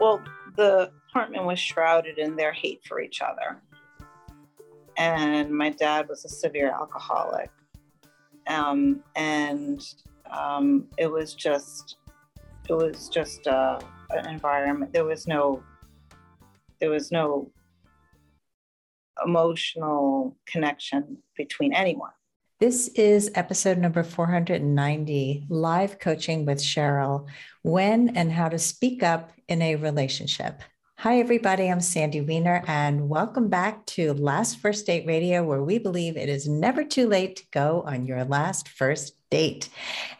well, the apartment was shrouded in their hate for each other. And my dad was a severe alcoholic. Um, and um, it was just, it was just uh, an environment. There was no, there was no emotional connection between anyone. This is episode number 490 live coaching with Cheryl when and how to speak up in a relationship. Hi, everybody. I'm Sandy Weiner, and welcome back to Last First Date Radio, where we believe it is never too late to go on your last first date.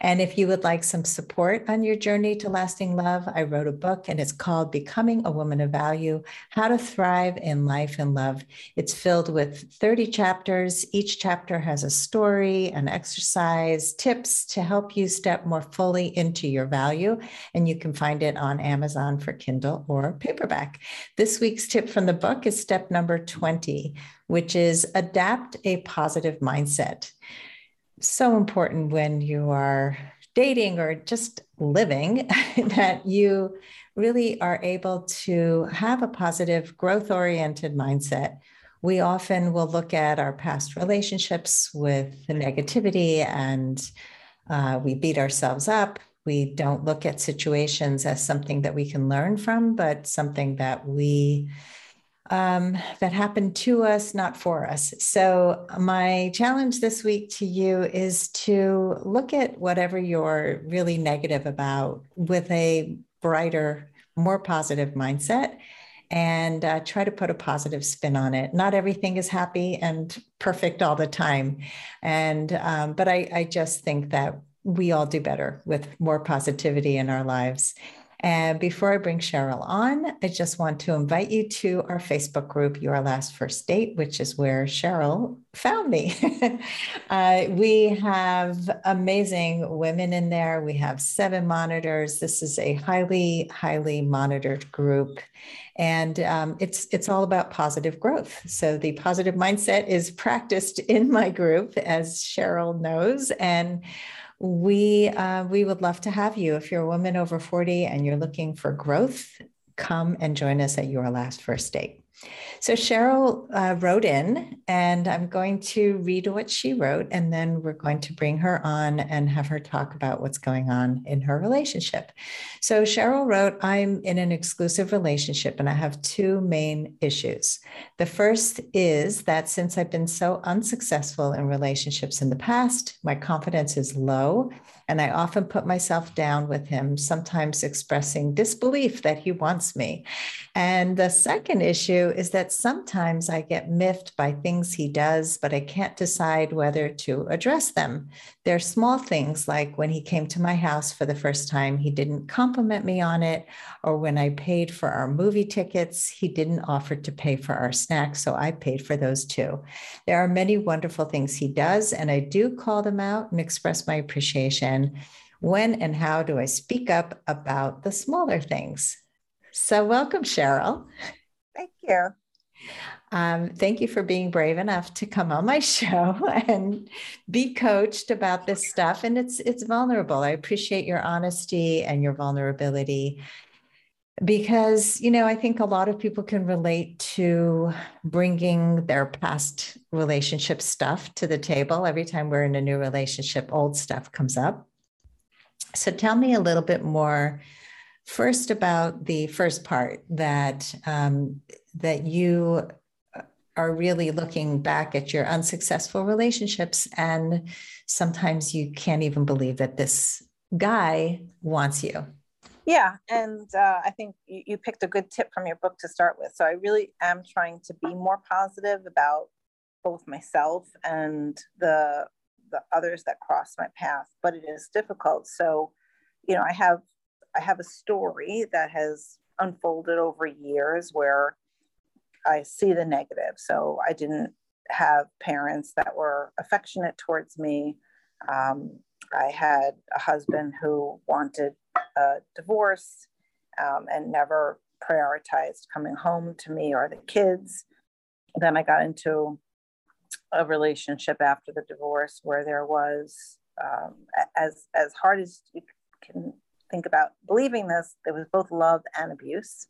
And if you would like some support on your journey to lasting love, I wrote a book and it's called Becoming a Woman of Value How to Thrive in Life and Love. It's filled with 30 chapters. Each chapter has a story, an exercise, tips to help you step more fully into your value. And you can find it on Amazon for Kindle or paperback. This week's tip from the book is step number 20, which is adapt a positive mindset so important when you are dating or just living that you really are able to have a positive, growth oriented mindset. We often will look at our past relationships with the negativity and uh, we beat ourselves up. We don't look at situations as something that we can learn from, but something that we um, that happened to us, not for us. So, my challenge this week to you is to look at whatever you're really negative about with a brighter, more positive mindset and uh, try to put a positive spin on it. Not everything is happy and perfect all the time. And, um, but I, I just think that we all do better with more positivity in our lives. And before I bring Cheryl on, I just want to invite you to our Facebook group, Your Last First Date, which is where Cheryl found me. uh, we have amazing women in there. We have seven monitors. This is a highly, highly monitored group. And um, it's it's all about positive growth. So the positive mindset is practiced in my group, as Cheryl knows, and we uh, we would love to have you. If you're a woman over 40 and you're looking for growth, come and join us at your last first date. So Cheryl uh, wrote in, and I'm going to read what she wrote, and then we're going to bring her on and have her talk about what's going on in her relationship. So Cheryl wrote, I'm in an exclusive relationship, and I have two main issues. The first is that since I've been so unsuccessful in relationships in the past, my confidence is low and I often put myself down with him, sometimes expressing disbelief that he wants me. And the second issue is that sometimes I get miffed by things he does, but I can't decide whether to address them. They're small things like when he came to my house for the first time, he didn't compliment me on it, or when I paid for our movie tickets, he didn't offer to pay for our snacks, so I paid for those too. There are many wonderful things he does, and I do call them out and express my appreciation. When and how do I speak up about the smaller things? So, welcome, Cheryl. Thank you. Um, thank you for being brave enough to come on my show and be coached about this stuff. And it's it's vulnerable. I appreciate your honesty and your vulnerability because you know I think a lot of people can relate to bringing their past relationship stuff to the table. Every time we're in a new relationship, old stuff comes up. So tell me a little bit more first about the first part that um, that you are really looking back at your unsuccessful relationships and sometimes you can't even believe that this guy wants you. Yeah and uh, i think you, you, picked a good tip from your book to start with. So i really am trying to be more positive about both myself and the the others that cross my path but it is difficult. So you know i have i have a story that has unfolded over years where I see the negative. So I didn't have parents that were affectionate towards me. Um, I had a husband who wanted a divorce um, and never prioritized coming home to me or the kids. Then I got into a relationship after the divorce where there was um, as as hard as you can think about believing this, there was both love and abuse.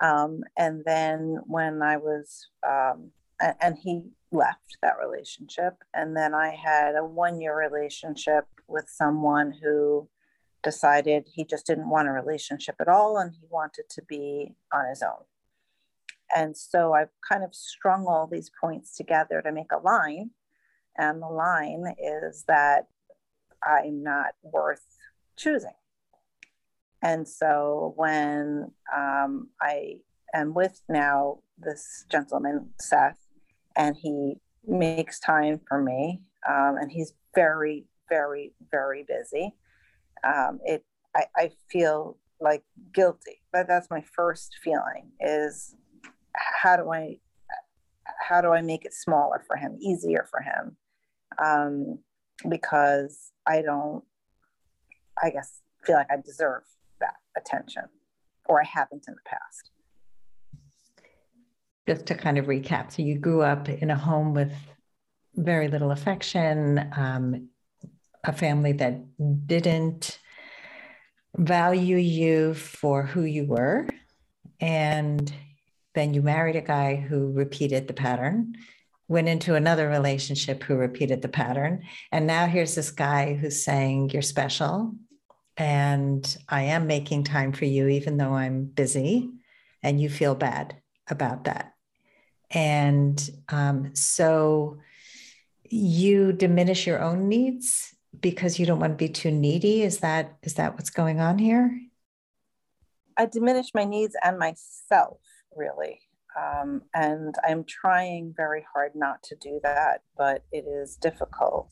Um, and then when I was, um, and, and he left that relationship. And then I had a one year relationship with someone who decided he just didn't want a relationship at all and he wanted to be on his own. And so I've kind of strung all these points together to make a line. And the line is that I'm not worth choosing. And so when um, I am with now this gentleman, Seth, and he makes time for me, um, and he's very, very, very busy. Um, it, I, I feel like guilty. But that's my first feeling is how do I, how do I make it smaller for him, easier for him? Um, because I don't, I guess, feel like I deserve attention, or I haven't in the past. Just to kind of recap, so you grew up in a home with very little affection, um, a family that didn't value you for who you were, and then you married a guy who repeated the pattern went into another relationship who repeated the pattern. And now here's this guy who's saying, You're special. And I am making time for you, even though I'm busy. And you feel bad about that. And um, so you diminish your own needs because you don't want to be too needy. Is that is that what's going on here? I diminish my needs and myself, really. Um, and I'm trying very hard not to do that, but it is difficult.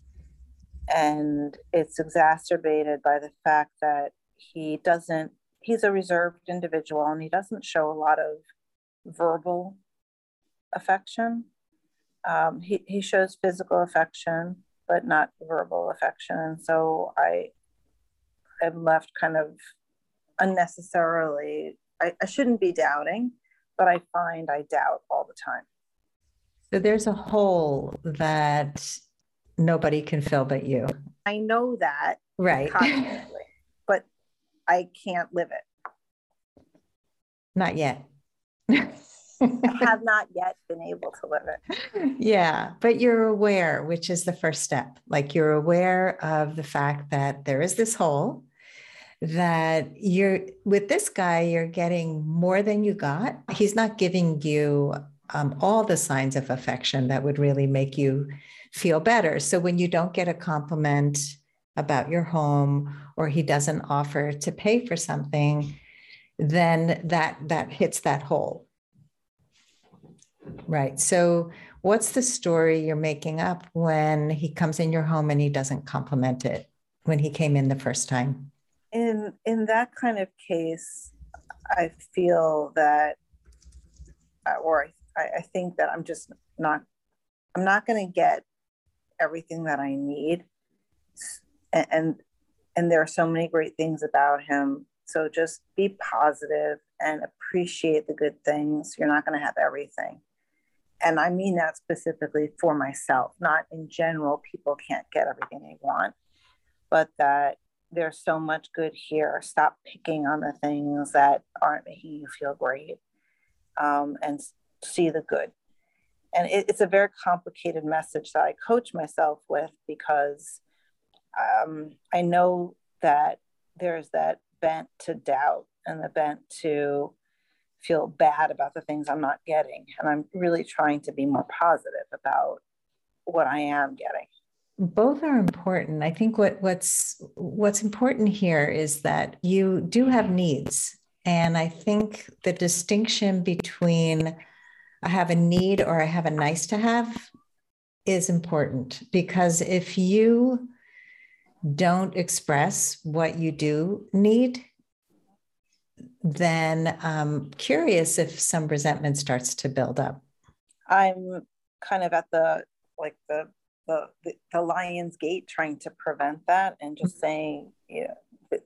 And it's exacerbated by the fact that he doesn't, he's a reserved individual and he doesn't show a lot of verbal affection. Um, he, he shows physical affection, but not verbal affection. And so I i'm left kind of unnecessarily, I, I shouldn't be doubting but I find I doubt all the time. So there's a hole that nobody can fill but you. I know that. Right. but I can't live it. Not yet. I have not yet been able to live it. Yeah, but you're aware, which is the first step. Like you're aware of the fact that there is this hole that you're with this guy, you're getting more than you got. He's not giving you um, all the signs of affection that would really make you feel better. So when you don't get a compliment about your home or he doesn't offer to pay for something, then that that hits that hole. Right. So what's the story you're making up when he comes in your home and he doesn't compliment it when he came in the first time? in in that kind of case, I feel that, or I, I think that I'm just not, I'm not going to get everything that I need, and, and and there are so many great things about him. So just be positive and appreciate the good things. You're not going to have everything. And I mean that specifically for myself, not in general. People can't get everything they want, but that there's so much good here. Stop picking on the things that aren't making you feel great um, and see the good. And it, it's a very complicated message that I coach myself with because um, I know that there's that bent to doubt and the bent to feel bad about the things I'm not getting. And I'm really trying to be more positive about what I am getting both are important. I think what what's what's important here is that you do have needs. And I think the distinction between I have a need or I have a nice to have is important because if you don't express what you do need, then I'm curious if some resentment starts to build up. I'm kind of at the like the the, the, the lion's gate trying to prevent that and just mm-hmm. saying you know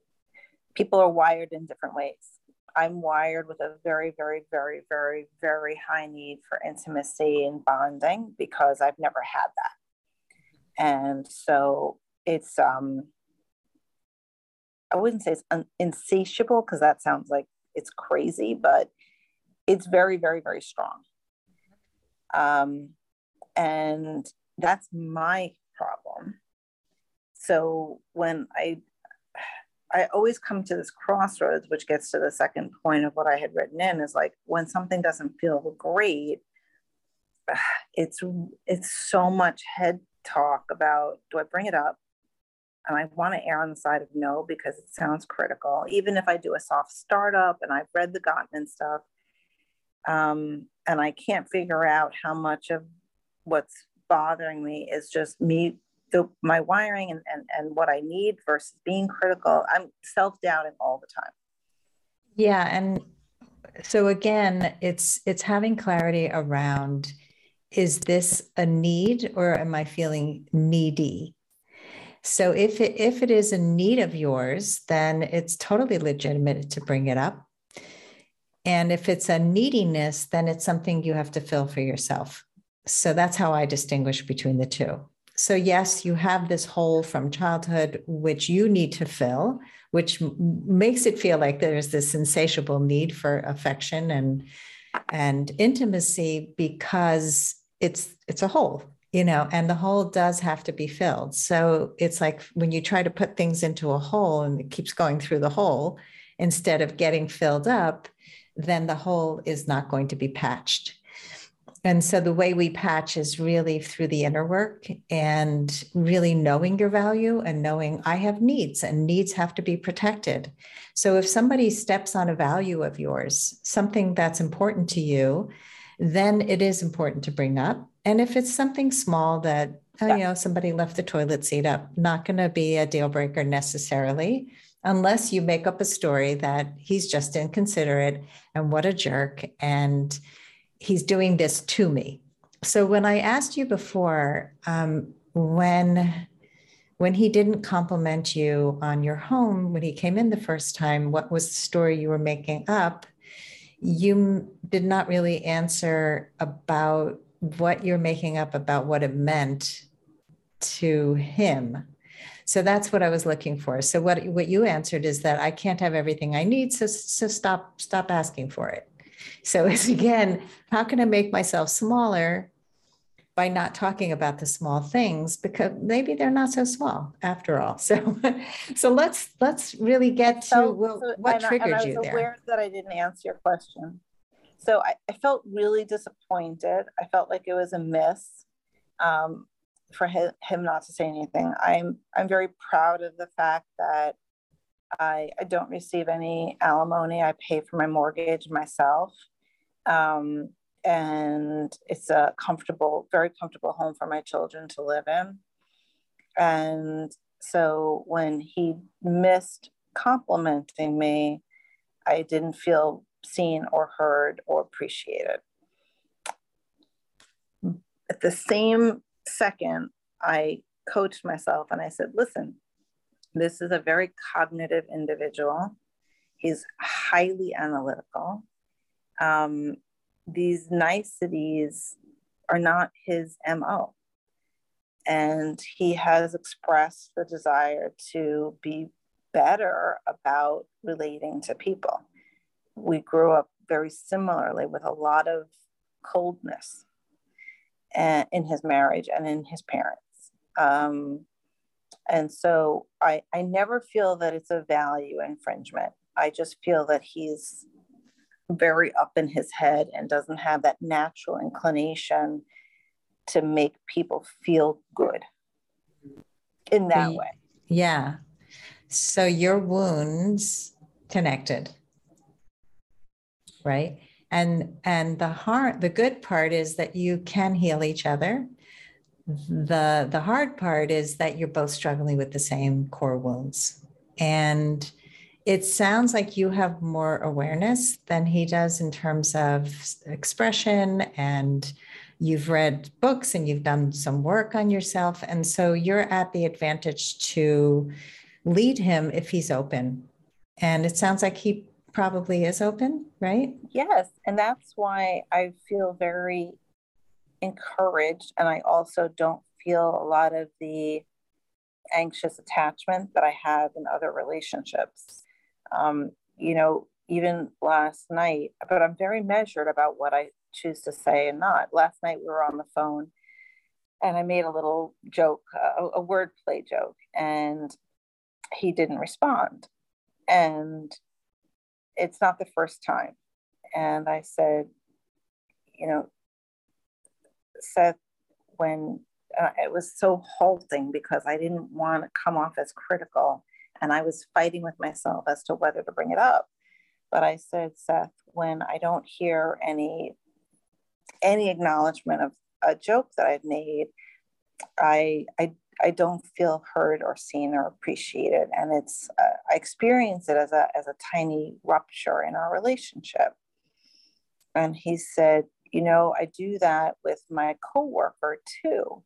people are wired in different ways i'm wired with a very very very very very high need for intimacy and bonding because i've never had that and so it's um I wouldn't say it's un- insatiable because that sounds like it's crazy, but it's very, very, very strong. Um, and that's my problem. So when I I always come to this crossroads, which gets to the second point of what I had written in is like when something doesn't feel great, it's it's so much head talk about do I bring it up? And I want to err on the side of no because it sounds critical. Even if I do a soft startup and I've read the Gottman stuff, um, and I can't figure out how much of what's bothering me is just me the, my wiring and, and, and what I need versus being critical. I'm self doubting all the time. Yeah. And so again, it's it's having clarity around is this a need or am I feeling needy? So if it, if it is a need of yours, then it's totally legitimate to bring it up. And if it's a neediness, then it's something you have to fill for yourself. So that's how I distinguish between the two. So, yes, you have this hole from childhood, which you need to fill, which makes it feel like there's this insatiable need for affection and and intimacy because it's it's a hole you know and the hole does have to be filled. So it's like when you try to put things into a hole and it keeps going through the hole instead of getting filled up then the hole is not going to be patched and so the way we patch is really through the inner work and really knowing your value and knowing I have needs and needs have to be protected. So if somebody steps on a value of yours, something that's important to you, then it is important to bring up. And if it's something small that, oh, you know, somebody left the toilet seat up, not going to be a deal breaker necessarily, unless you make up a story that he's just inconsiderate and what a jerk. And he's doing this to me. So when I asked you before, um, when when he didn't compliment you on your home when he came in the first time, what was the story you were making up? You did not really answer about what you're making up about what it meant to him. So that's what I was looking for. So what what you answered is that I can't have everything I need, so so stop stop asking for it. So it's again, how can I make myself smaller by not talking about the small things because maybe they're not so small after all. So, so let's let's really get to so, well, so, what triggered I, you there. Aware that I didn't answer your question. So I, I, felt really disappointed. I felt like it was a miss um, for him, him not to say anything. I'm I'm very proud of the fact that I, I don't receive any alimony. I pay for my mortgage myself. Um, and it's a comfortable, very comfortable home for my children to live in. And so when he missed complimenting me, I didn't feel seen or heard or appreciated. At the same second, I coached myself and I said, listen, this is a very cognitive individual. He's highly analytical. Um, these niceties are not his MO. And he has expressed the desire to be better about relating to people. We grew up very similarly with a lot of coldness eh, in his marriage and in his parents. Um, and so I, I never feel that it's a value infringement. I just feel that he's very up in his head and doesn't have that natural inclination to make people feel good in that way. Yeah. So your wounds connected. Right? And and the heart the good part is that you can heal each other the the hard part is that you're both struggling with the same core wounds. And it sounds like you have more awareness than he does in terms of expression and you've read books and you've done some work on yourself. And so you're at the advantage to lead him if he's open. And it sounds like he probably is open right? Yes and that's why i feel very encouraged and I also don't feel a lot of the anxious attachment that I have in other relationships. Um, you know, even last night, but I'm very measured about what I choose to say and not. Last night we were on the phone and I made a little joke, a, a wordplay joke, and he didn't respond. And it's not the first time. And I said, you know, Seth, when uh, it was so halting because I didn't want to come off as critical and I was fighting with myself as to whether to bring it up. But I said, Seth, when I don't hear any any acknowledgement of a joke that I've made, I I I don't feel heard or seen or appreciated, and it's uh, I experience it as a as a tiny rupture in our relationship. And he said, you know, I do that with my coworker too.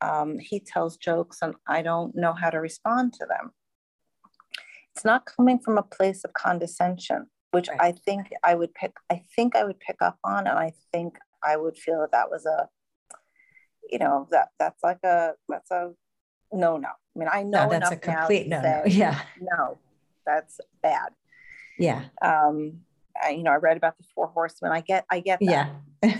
Um, he tells jokes, and I don't know how to respond to them. It's not coming from a place of condescension, which right. I think I would pick. I think I would pick up on, and I think I would feel that that was a, you know, that that's like a that's a no no. I mean, I know no, that's a complete no no. Yeah, no, that's bad. Yeah. Um, I, you know, I read about the four horsemen. I get, I get that. Yeah.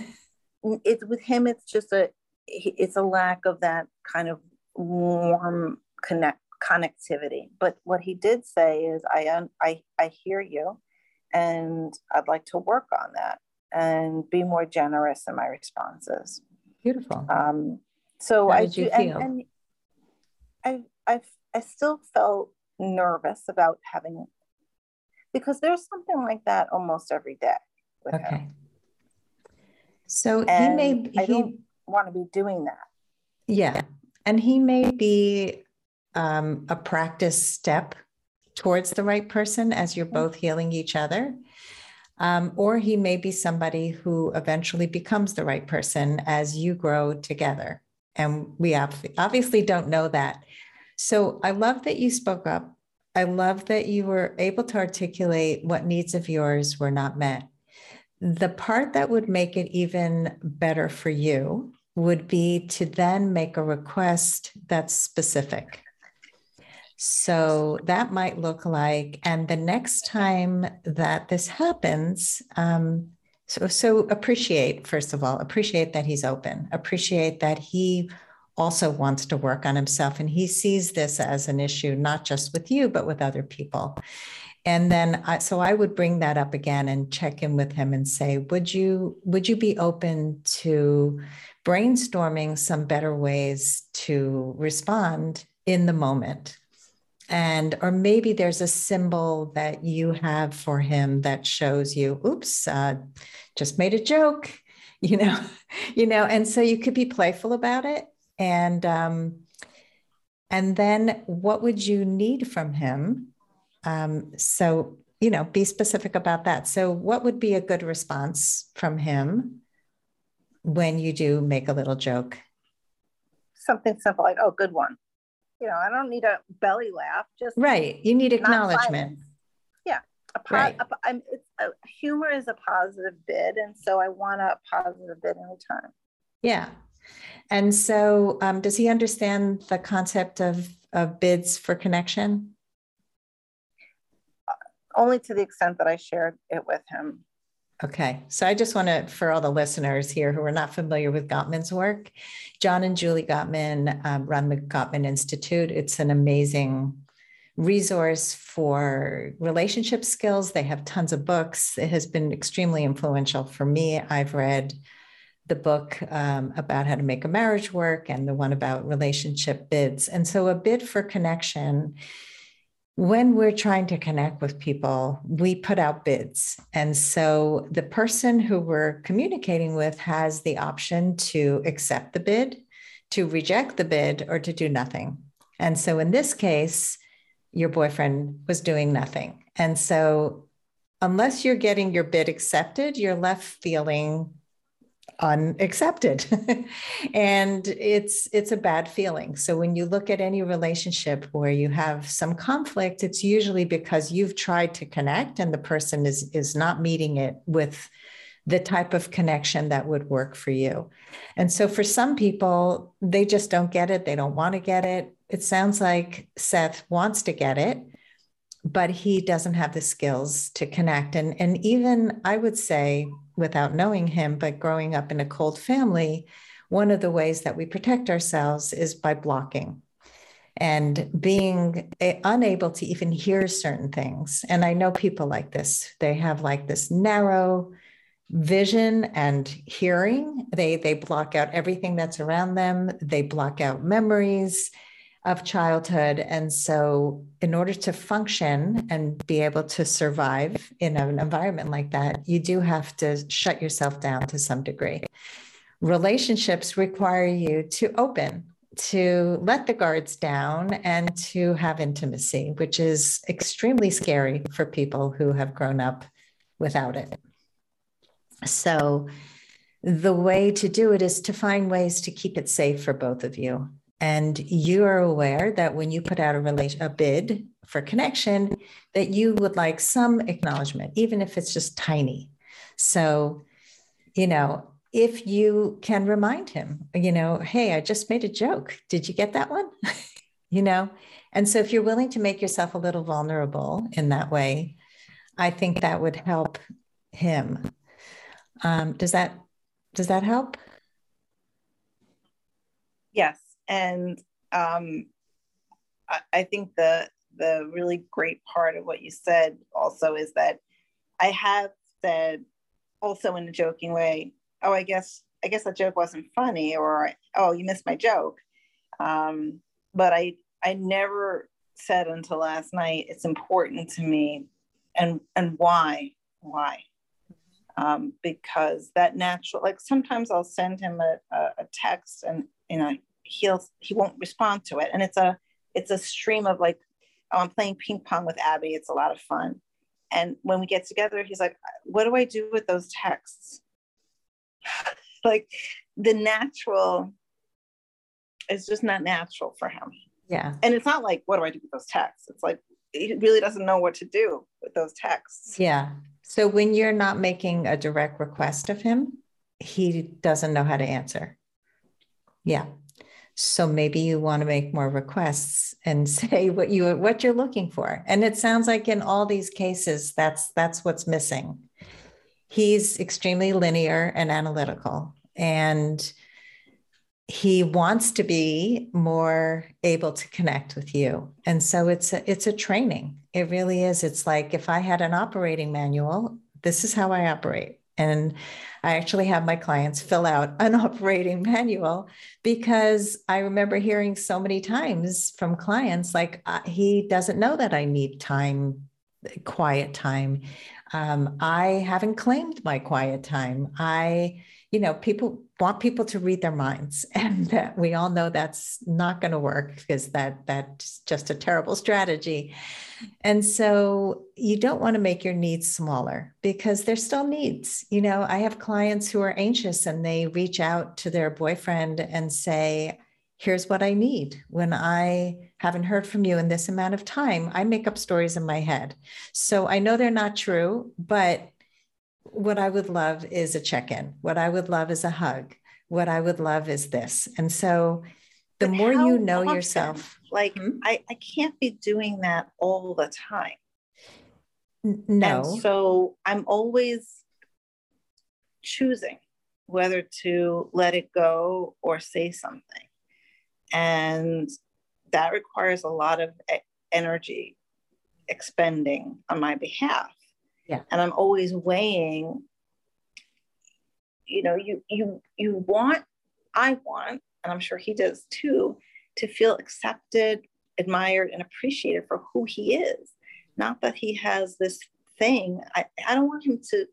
it's with him. It's just a, it's a lack of that kind of warm connect connectivity. But what he did say is, I, I, I hear you, and I'd like to work on that and be more generous in my responses. Beautiful. Um, so I feel? And, and I, I, I still felt nervous about having, because there's something like that almost every day. okay. Him. So and he may. I don't want to be doing that. Yeah, and he may be um, a practice step towards the right person as you're both healing each other. Um, or he may be somebody who eventually becomes the right person as you grow together. And we obviously don't know that. So I love that you spoke up. I love that you were able to articulate what needs of yours were not met. The part that would make it even better for you would be to then make a request that's specific. So that might look like, and the next time that this happens, um, so so appreciate first of all, appreciate that he's open, appreciate that he also wants to work on himself, and he sees this as an issue not just with you but with other people. And then, I, so I would bring that up again and check in with him and say, would you would you be open to brainstorming some better ways to respond in the moment? and or maybe there's a symbol that you have for him that shows you oops uh, just made a joke you know you know and so you could be playful about it and um and then what would you need from him um so you know be specific about that so what would be a good response from him when you do make a little joke something simple like oh good one you know, I don't need a belly laugh. Just right. You need acknowledgement. Yeah. A po- right. A, a, humor is a positive bid, and so I want a positive bid in return. Yeah. And so, um, does he understand the concept of of bids for connection? Uh, only to the extent that I shared it with him. Okay. So I just want to, for all the listeners here who are not familiar with Gottman's work, John and Julie Gottman um, run the Gottman Institute. It's an amazing resource for relationship skills. They have tons of books. It has been extremely influential for me. I've read the book um, about how to make a marriage work and the one about relationship bids. And so a bid for connection when we're trying to connect with people, we put out bids. And so the person who we're communicating with has the option to accept the bid, to reject the bid, or to do nothing. And so in this case, your boyfriend was doing nothing. And so unless you're getting your bid accepted, you're left feeling unaccepted. And it's it's a bad feeling. So when you look at any relationship where you have some conflict it's usually because you've tried to connect and the person is is not meeting it with the type of connection that would work for you. And so for some people they just don't get it. They don't want to get it. It sounds like Seth wants to get it, but he doesn't have the skills to connect. And, and even I would say, without knowing him, but growing up in a cold family, one of the ways that we protect ourselves is by blocking and being a, unable to even hear certain things. And I know people like this, they have like this narrow vision and hearing. They, they block out everything that's around them, they block out memories of childhood. And so, in order to function and be able to survive in an environment like that, you do have to shut yourself down to some degree. Relationships require you to open, to let the guards down, and to have intimacy, which is extremely scary for people who have grown up without it. So, the way to do it is to find ways to keep it safe for both of you and you are aware that when you put out a relation a bid for connection that you would like some acknowledgement even if it's just tiny. So you know if you can remind him you know hey i just made a joke. Did you get that one? You know? And so if you're willing to make yourself a little vulnerable in that way i think that would help him. Um, does that does that help? Yes and um, I, I think the the really great part of what you said also is that I have said also in a joking way, oh, I guess I guess that joke wasn't funny, or oh, you missed my joke. Um, but I I never said until last night it's important to me, and and why why um, because that natural like sometimes I'll send him a, a, a text and you know he'll he won't respond to it. And it's a it's a stream of like oh, i'm playing ping pong with abby. It's a lot of fun. And when we get together he's like what do i do with those texts? Like the natural is just not natural for him. Yeah. And it's not like what do i do with those texts? It's like he really doesn't know what to do with those texts. Yeah. So when you're not making a direct request of him he doesn't know how to answer. Yeah so maybe you want to make more requests and say what you what you're looking for. And it sounds like in all these cases that's that's what's missing. He's extremely linear and analytical and he wants to be more able to connect with you and so it's a, it's a training it really is it's like if i had an operating manual this is how i operate and I actually have my clients fill out an operating manual because I remember hearing so many times from clients like, uh, he doesn't know that I need time, quiet time. Um, I haven't claimed my quiet time. I, you know, people want people to read their minds and that we all know that's not going to work because that that's just a terrible strategy. And so you don't want to make your needs smaller because they're still needs. You know i have clients who are anxious and they reach out to their boyfriend and say here's what i need. When i haven't heard from you in this amount of time i make up stories in my head. So i know they're not true but what I would love is a check in. What I would love is a hug. What I would love is this. And so the but more you know often? yourself, like hmm? I, I can't be doing that all the time. no. And so I'm always choosing whether to let it go or say something. And that requires a lot of energy expending on my behalf. Yeah. And I'm always weighing, you know, you you you want, I want, and I'm sure he does too, to feel accepted, admired, and appreciated for who he is. Not that he has this thing. I, I don't want him to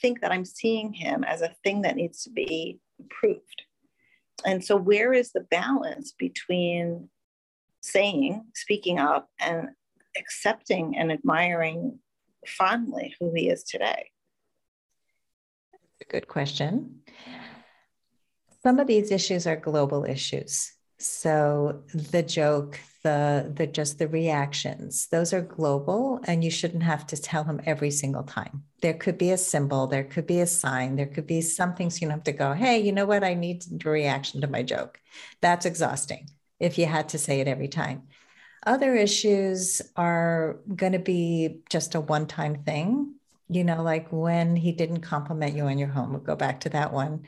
think that I'm seeing him as a thing that needs to be improved. And so, where is the balance between saying, speaking up, and accepting and admiring fondly who he is today? A good question. Some of these issues are global issues. So the joke, the the just the reactions, those are global and you shouldn't have to tell him every single time. There could be a symbol, there could be a sign, there could be something so you don't have to go, hey, you know what? I need a reaction to my joke. That's exhausting if you had to say it every time. Other issues are going to be just a one time thing, you know, like when he didn't compliment you on your home. We'll go back to that one.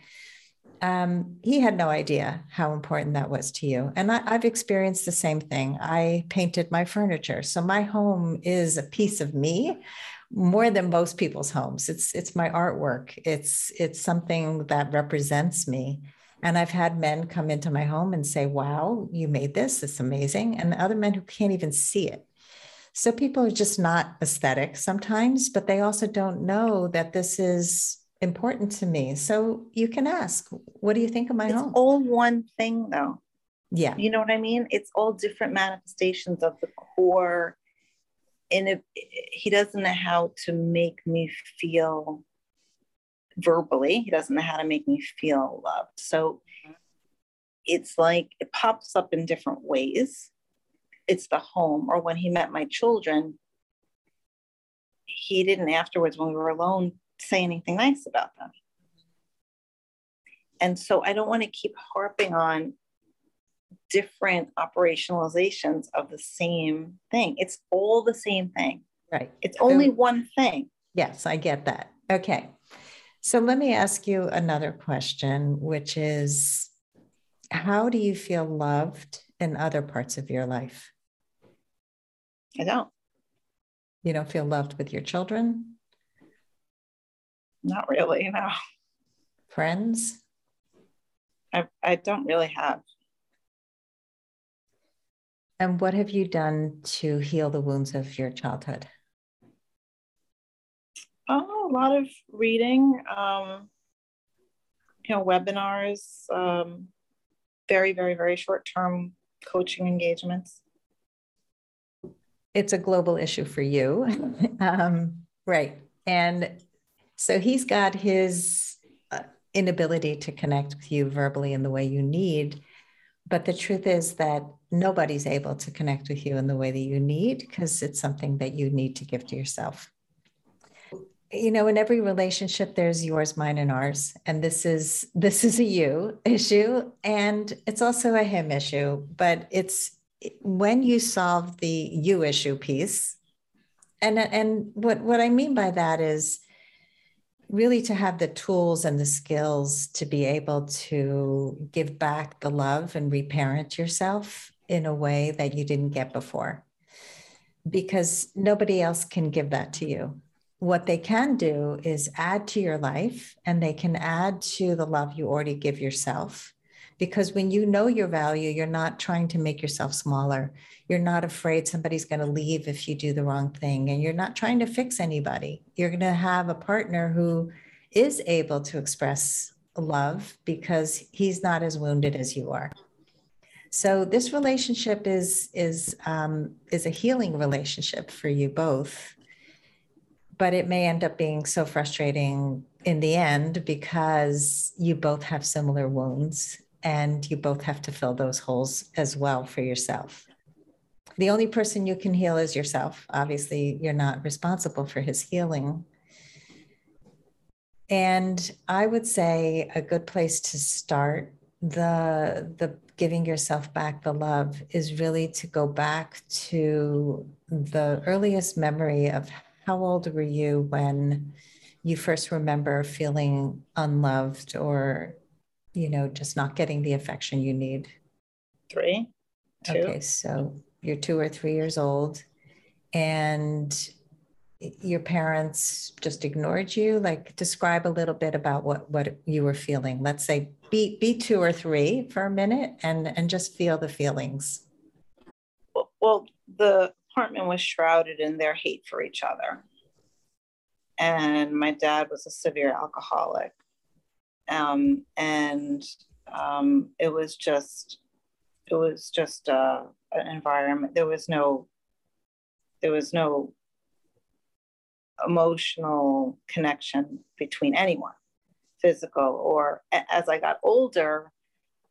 Um, he had no idea how important that was to you. And I, I've experienced the same thing. I painted my furniture. So my home is a piece of me more than most people's homes. It's it's my artwork. It's it's something that represents me. And I've had men come into my home and say, wow, you made this. It's amazing. And other men who can't even see it. So people are just not aesthetic sometimes, but they also don't know that this is important to me. So you can ask, what do you think of my it's home? all one thing though. Yeah. You know what I mean? It's all different manifestations of the core. And if he doesn't know how to make me feel verbally. He doesn't know how to make me feel loved. So mm-hmm. it's like it pops up in different ways. It's the home, or when he met my children, he didn't afterwards, when we were alone, say anything nice about them. Mm-hmm. And so I don't want to keep harping on different operationalizations of the same thing. It's all the same thing. Right. It's only one thing. Yes, I get that. Okay. So let me ask you another question, which is how do you feel loved in other parts of your life? I don't. You don't feel loved with your children? Not really, no. Friends? I, I don't really have. And what have you done to heal the wounds of your childhood? Oh, a lot of reading, um, you know, webinars, um, very, very, very short term coaching engagements. It's a global issue for you. um, right. And so he's got his uh, inability to connect with you verbally in the way you need. But the truth is that nobody's able to connect with you in the way that you need because it's something that you need to give to yourself you know in every relationship there's yours mine and ours and this is this is a you issue and it's also a him issue but it's when you solve the you issue piece and and what what i mean by that is really to have the tools and the skills to be able to give back the love and reparent yourself in a way that you didn't get before because nobody else can give that to you what they can do is add to your life and they can add to the love you already give yourself. Because when you know your value, you're not trying to make yourself smaller. You're not afraid somebody's going to leave if you do the wrong thing. And you're not trying to fix anybody. You're going to have a partner who is able to express love because he's not as wounded as you are. So this relationship is is um, is a healing relationship for you both but it may end up being so frustrating in the end because you both have similar wounds and you both have to fill those holes as well for yourself. The only person you can heal is yourself. Obviously, you're not responsible for his healing. And I would say a good place to start the the giving yourself back the love is really to go back to the earliest memory of how old were you when you first remember feeling unloved or, you know, just not getting the affection you need? Three. Two. Okay, so you're two or three years old and your parents just ignored you like describe a little bit about what what you were feeling let's say be be two or three for a minute and and just feel the feelings well, well the apartment was shrouded in their hate for each other. And my dad was a severe alcoholic. Um, and um, it was just, it was just uh, an environment. There was no, there was no emotional connection between anyone, physical or as I got older,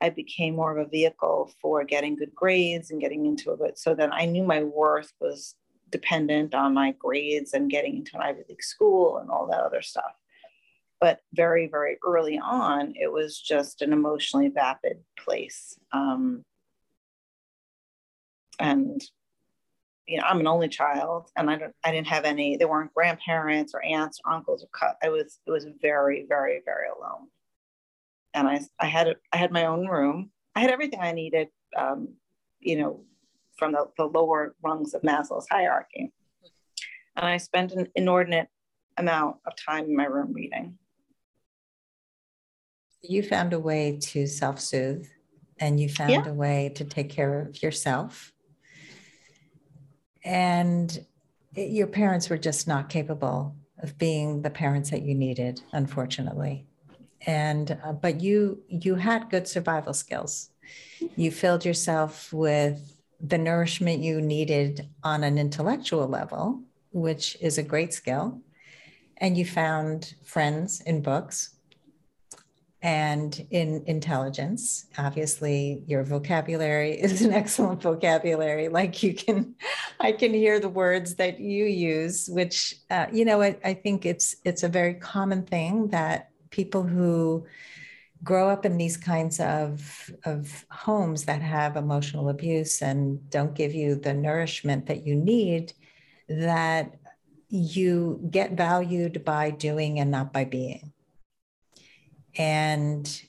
I became more of a vehicle for getting good grades and getting into it. So then I knew my worth was dependent on my grades and getting into an Ivy League school and all that other stuff. But very, very early on, it was just an emotionally vapid place. Um, and you know, I'm an only child and I don't, I didn't have any, there weren't grandparents or aunts or uncles or cut. I was, it was very, very, very alone. And I, I had, I had my own room. I had everything I needed, um, you know, from the, the lower rungs of Maslow's hierarchy. And I spent an inordinate amount of time in my room reading. You found a way to self soothe and you found yeah. a way to take care of yourself and it, your parents were just not capable of being the parents that you needed unfortunately and uh, but you you had good survival skills you filled yourself with the nourishment you needed on an intellectual level which is a great skill and you found friends in books and in intelligence. Obviously, your vocabulary is an excellent vocabulary. Like you can, I can hear the words that you use, which uh, you know, I, I think it's it's a very common thing that people who grow up in these kinds of of homes that have emotional abuse and don't give you the nourishment that you need, that you get valued by doing and not by being and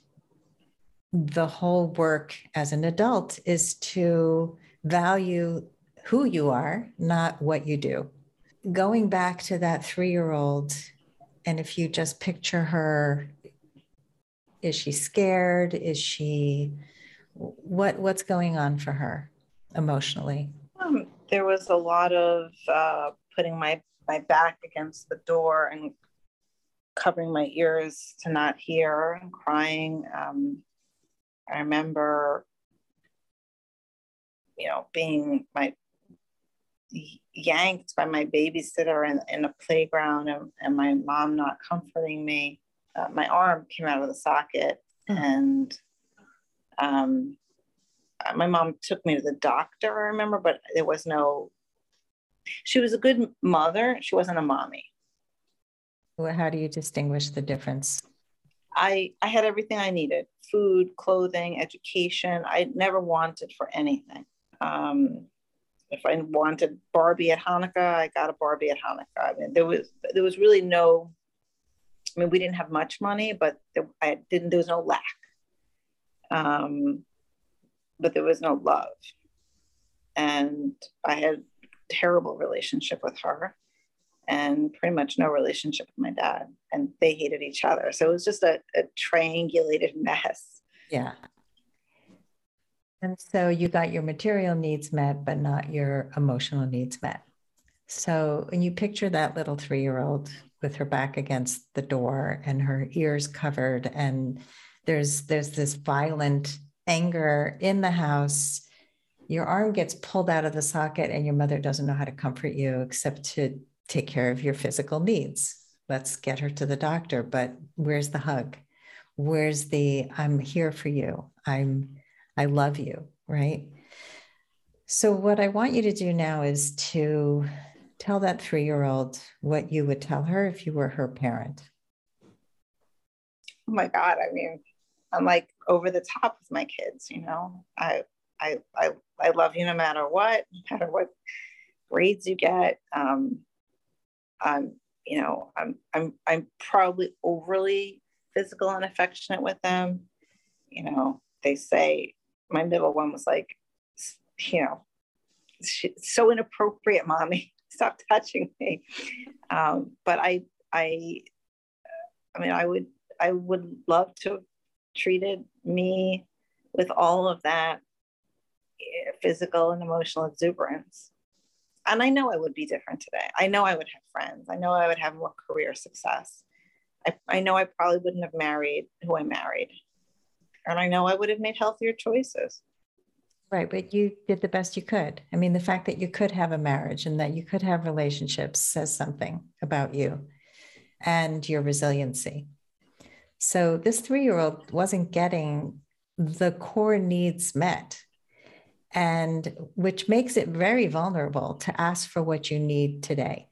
the whole work as an adult is to value who you are, not what you do. Going back to that three year old, and if you just picture her, is she scared? Is she, what, what's going on for her emotionally? Um, there was a lot of uh, putting my, my back against the door and covering my ears to not hear and crying. Um, I remember, you know, being my yanked by my babysitter in, in a playground and, and my mom not comforting me. Uh, my arm came out of the socket mm-hmm. and um, my mom took me to the doctor, I remember, but there was no, she was a good mother. She wasn't a mommy. Well, how do you distinguish the difference? I, I had everything I needed food, clothing, education. I never wanted for anything. Um, if I wanted Barbie at Hanukkah, I got a Barbie at Hanukkah. I mean, there was there was really no. I mean, we didn't have much money, but there, I didn't. There was no lack. Um, but there was no love, and I had terrible relationship with her and pretty much no relationship with my dad. And they hated each other. So it was just a, a triangulated mess. Yeah. And so you got your material needs met, but not your emotional needs met. So when you picture that little three year old with her back against the door and her ears covered, and there's there's this violent anger in the house. Your arm gets pulled out of the socket, and your mother doesn't know how to comfort you except to take care of your physical needs. Let's get her to the doctor. But where's the hug? Where's the I'm here for you? I'm I love you, right? So what I want you to do now is to tell that 3-year-old what you would tell her if you were her parent. Oh my god, I mean, I'm like over the top with my kids, you know. I I I I love you no matter what, no matter what grades you get. Um, um, you know, I'm I'm I'm probably overly physical and affectionate with them. You know, they say my middle one was like, you know, so inappropriate, mommy. Stop touching me. Um, but I I I mean, I would I would love to have treated me with all of that eh, physical and emotional exuberance and I know I would be different today. I know I would have friends. I know I would have more career success. I, I know I probably wouldn't have married who I married. And I know I would have made healthier choices. Right. But you did the best you could. I mean, the fact that you could have a marriage and that you could have relationships says something about you and your resiliency. So this three year old wasn't getting the core needs met and which makes it very vulnerable to ask for what you need today.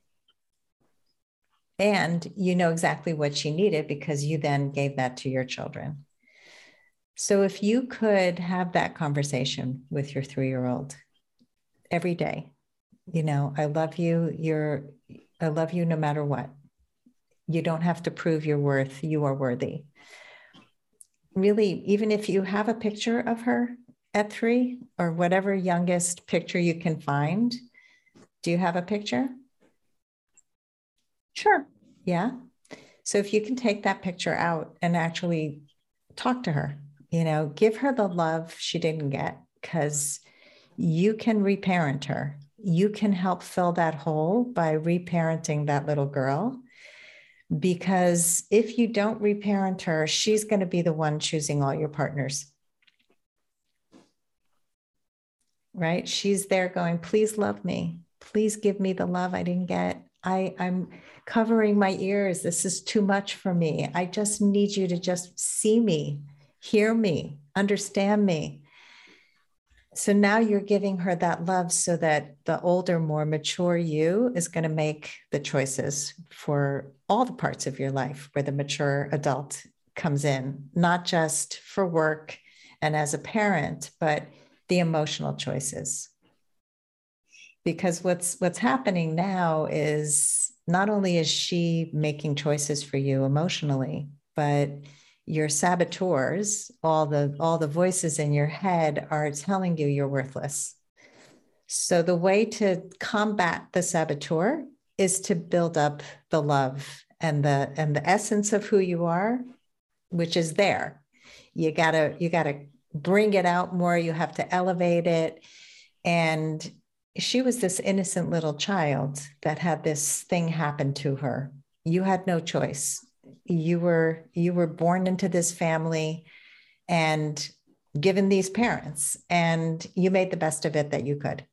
And you know exactly what she needed because you then gave that to your children. So if you could have that conversation with your three year old, every day. You know, I love you. You're, I love you no matter what. You don't have to prove your worth. You are worthy. Really, even if you have a picture of her at three or whatever youngest picture you can find, do you have a picture? Sure. Yeah. So if you can take that picture out and actually talk to her, you know, give her the love she didn't get because you can reparent her. You can help fill that hole by reparenting that little girl. Because if you don't reparent her, she's going to be the one choosing all your partners. Right? She's there going, please love me. Please give me the love I didn't get. I, I'm covering my ears. This is too much for me. I just need you to just see me, hear me, understand me. So now you're giving her that love so that the older, more mature you is going to make the choices for all the parts of your life where the mature adult comes in, not just for work and as a parent, but the emotional choices. Because what's what's happening now is not only is she making choices for you emotionally, but your saboteurs, all the all the voices in your head are telling you you're worthless. So the way to combat the saboteur is to build up the love and the and the essence of who you are, which is there. You gotta you gotta bring it out more. You have to elevate it. And she was this innocent little child that had this thing happen to her. You had no choice you were you were born into this family and given these parents and you made the best of it that you could.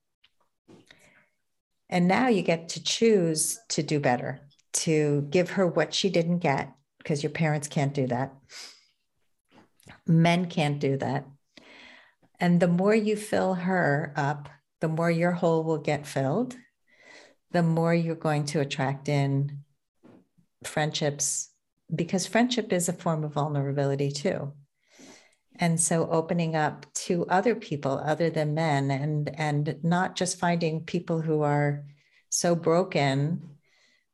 And now you get to choose to do better to give her what she didn't get because your parents can't do that. Men can't do that. And the more you fill her up the more your hole will get filled. The more you're going to attract in friendships because friendship is a form of vulnerability too. And so opening up to other people other than men and and not just finding people who are so broken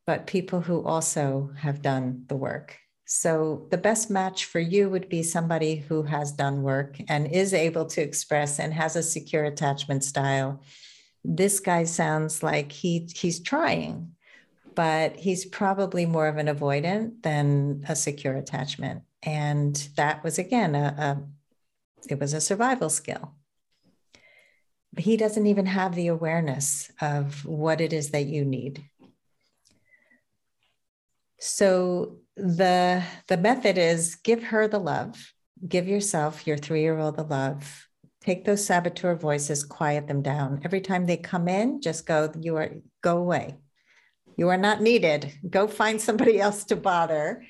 but people who also have done the work. So the best match for you would be somebody who has done work and is able to express and has a secure attachment style. This guy sounds like he he's trying but he's probably more of an avoidant than a secure attachment. And that was again a, a it was a survival skill. He doesn't even have the awareness of what it is that you need. So the the method is give her the love, give yourself, your three-year-old the love. Take those saboteur voices, quiet them down. Every time they come in, just go, you are go away you are not needed. Go find somebody else to bother.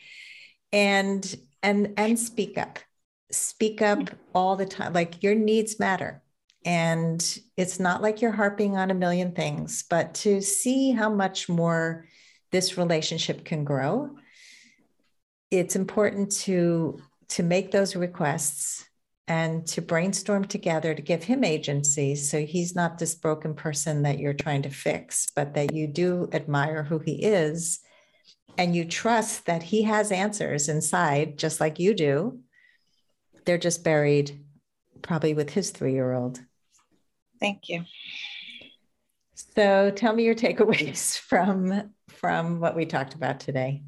And and and speak up. Speak up all the time. Like your needs matter. And it's not like you're harping on a million things but to see how much more this relationship can grow it's important to to make those requests and to brainstorm together to give him agency so he's not this broken person that you're trying to fix, but that you do admire who he is and you trust that he has answers inside, just like you do. They're just buried probably with his three year old. Thank you. So tell me your takeaways from from what we talked about today.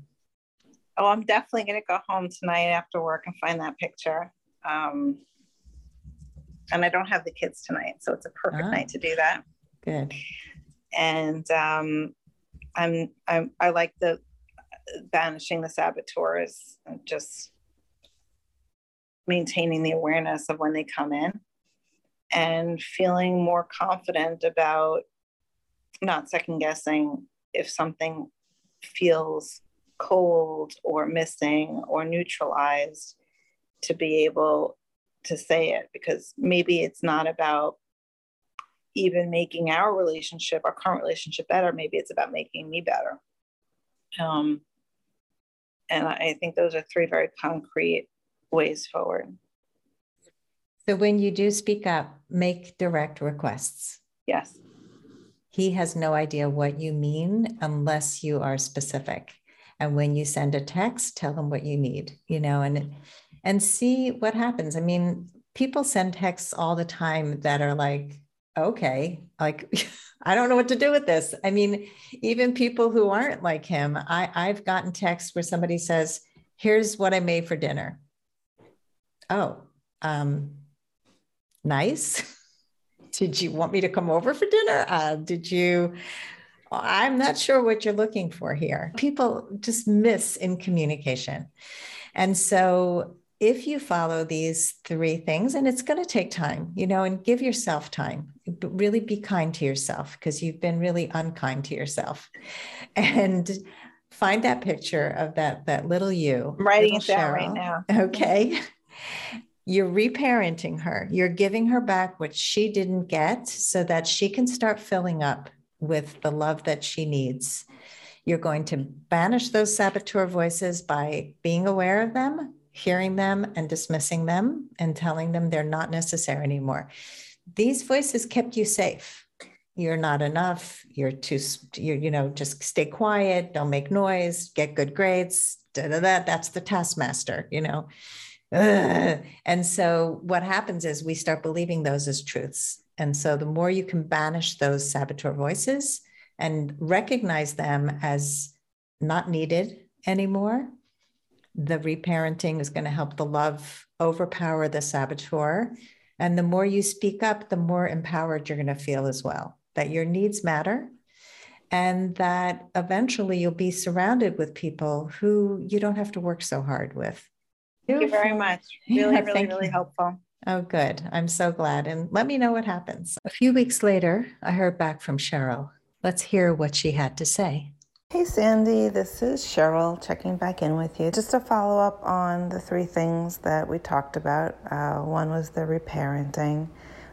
Oh, I'm definitely going to go home tonight after work and find that picture. Um, and I don't have the kids tonight, so it's a perfect ah, night to do that. Good. And um, I'm I'm I like the banishing the saboteurs, and just maintaining the awareness of when they come in, and feeling more confident about not second guessing if something feels cold or missing or neutralized to be able to say it because maybe it's not about even making our relationship, our current relationship better. Maybe it's about making me better. Um, and I think those are three very concrete ways forward. So when you do speak up, make direct requests. Yes. he has no idea what you mean unless you are specific. And when you send a text, tell them what you need, you know, and and see what happens. I mean, people send texts all the time that are like, okay, like I don't know what to do with this. I mean, even people who aren't like him, I, I've gotten texts where somebody says, here's what I made for dinner. Oh, um, nice. did you want me to come over for dinner? Uh, did you? I'm not sure what you're looking for here. People just miss in communication. And so if you follow these three things, and it's going to take time, you know, and give yourself time, but really be kind to yourself because you've been really unkind to yourself. And find that picture of that that little you. I'm writing it down right now. Okay. You're reparenting her. You're giving her back what she didn't get so that she can start filling up with the love that she needs. You're going to banish those saboteur voices by being aware of them, hearing them, and dismissing them and telling them they're not necessary anymore. These voices kept you safe. You're not enough. You're too, you're, you know, just stay quiet, don't make noise, get good grades. Da, da, da. That's the taskmaster, you know. Ugh. And so what happens is we start believing those as truths. And so the more you can banish those saboteur voices and recognize them as not needed anymore, the reparenting is going to help the love overpower the saboteur. And the more you speak up, the more empowered you're going to feel as well, that your needs matter and that eventually you'll be surrounded with people who you don't have to work so hard with Thank you very much. Really, yeah, really, really you. helpful. Oh, good. I'm so glad. And let me know what happens. A few weeks later, I heard back from Cheryl. Let's hear what she had to say. Hey, Sandy, this is Cheryl checking back in with you. Just to follow up on the three things that we talked about uh, one was the reparenting,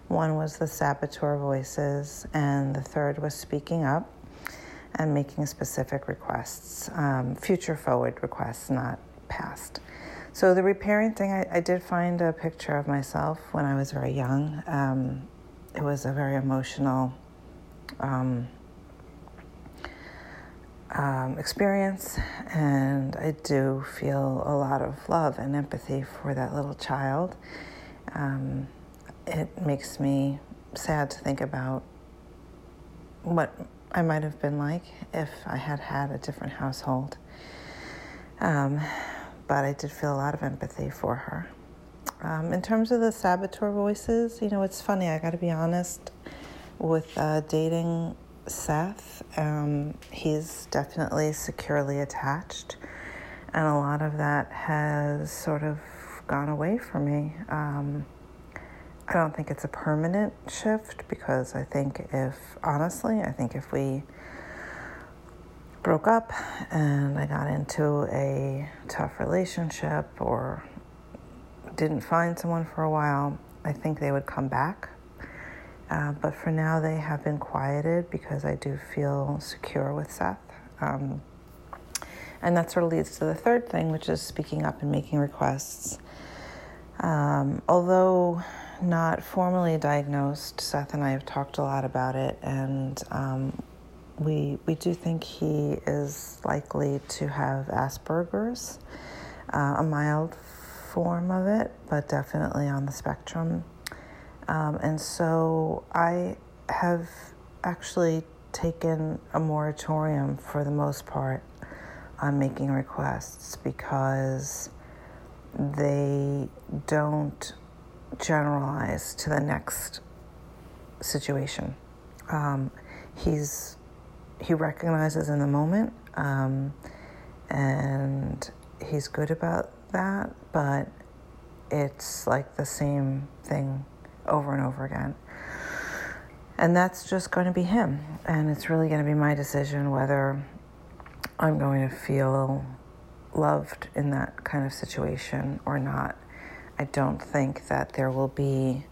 one was the saboteur voices, and the third was speaking up and making specific requests, um, future forward requests, not past. So the reparenting, I, I did find a picture of myself when I was very young. Um, it was a very emotional um, um, experience, and I do feel a lot of love and empathy for that little child. Um, it makes me sad to think about what I might have been like if I had had a different household. Um, but I did feel a lot of empathy for her. Um, in terms of the saboteur voices, you know, it's funny, I got to be honest, with uh, dating Seth, um, he's definitely securely attached, and a lot of that has sort of gone away for me. Um, I don't think it's a permanent shift because I think if, honestly, I think if we broke up and I got into a tough relationship or didn't find someone for a while, I think they would come back. Uh, but for now, they have been quieted because I do feel secure with Seth. Um, and that sort of leads to the third thing, which is speaking up and making requests. Um, although not formally diagnosed, Seth and I have talked a lot about it, and um, we we do think he is likely to have Asperger's, uh, a mild form of it, but definitely on the spectrum. Um, and so I have actually taken a moratorium for the most part on making requests because they don't generalize to the next situation. Um, he's he recognizes in the moment, um, and he's good about that, but it's like the same thing over and over again. And that's just going to be him. And it's really going to be my decision whether I'm going to feel loved in that kind of situation or not. I don't think that there will be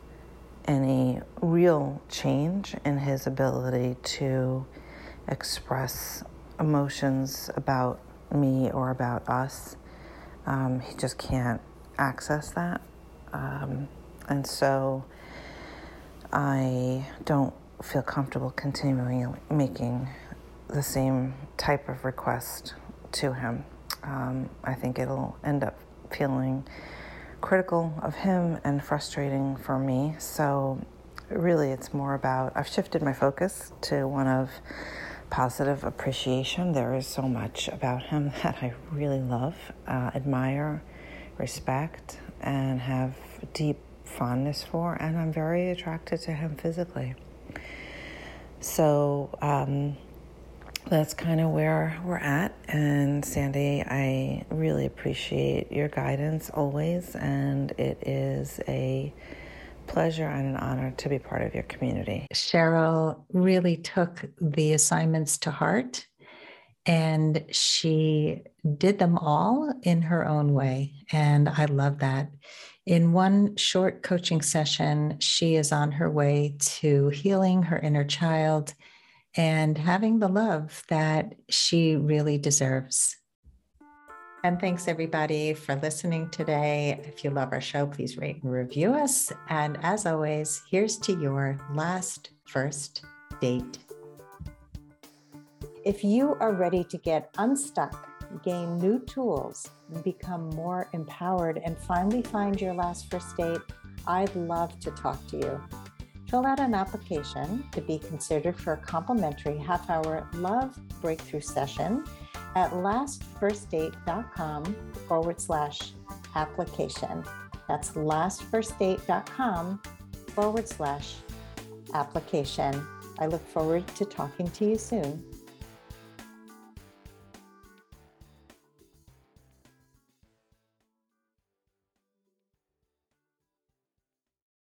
any real change in his ability to express emotions about me or about us. Um, he just can't access that. Um, and so I don't feel comfortable continuing making the same type of request to him. Um, I think it'll end up feeling critical of him and frustrating for me. So, really, it's more about I've shifted my focus to one of positive appreciation. There is so much about him that I really love, uh, admire, respect, and have deep fondness for, and I'm very attracted to him physically. So, um, that's kind of where we're at. And Sandy, I really appreciate your guidance always, and it is a pleasure and an honor to be part of your community. Cheryl really took the assignments to heart and she did them all in her own way. And I love that. In one short coaching session, she is on her way to healing her inner child and having the love that she really deserves. And thanks everybody for listening today. If you love our show, please rate and review us. And as always, here's to your last first date. If you are ready to get unstuck, gain new tools, become more empowered, and finally find your last first date, I'd love to talk to you fill out an application to be considered for a complimentary half hour love breakthrough session at lastfirstdate.com forward slash application. That's lastfirstdate.com forward slash application. I look forward to talking to you soon.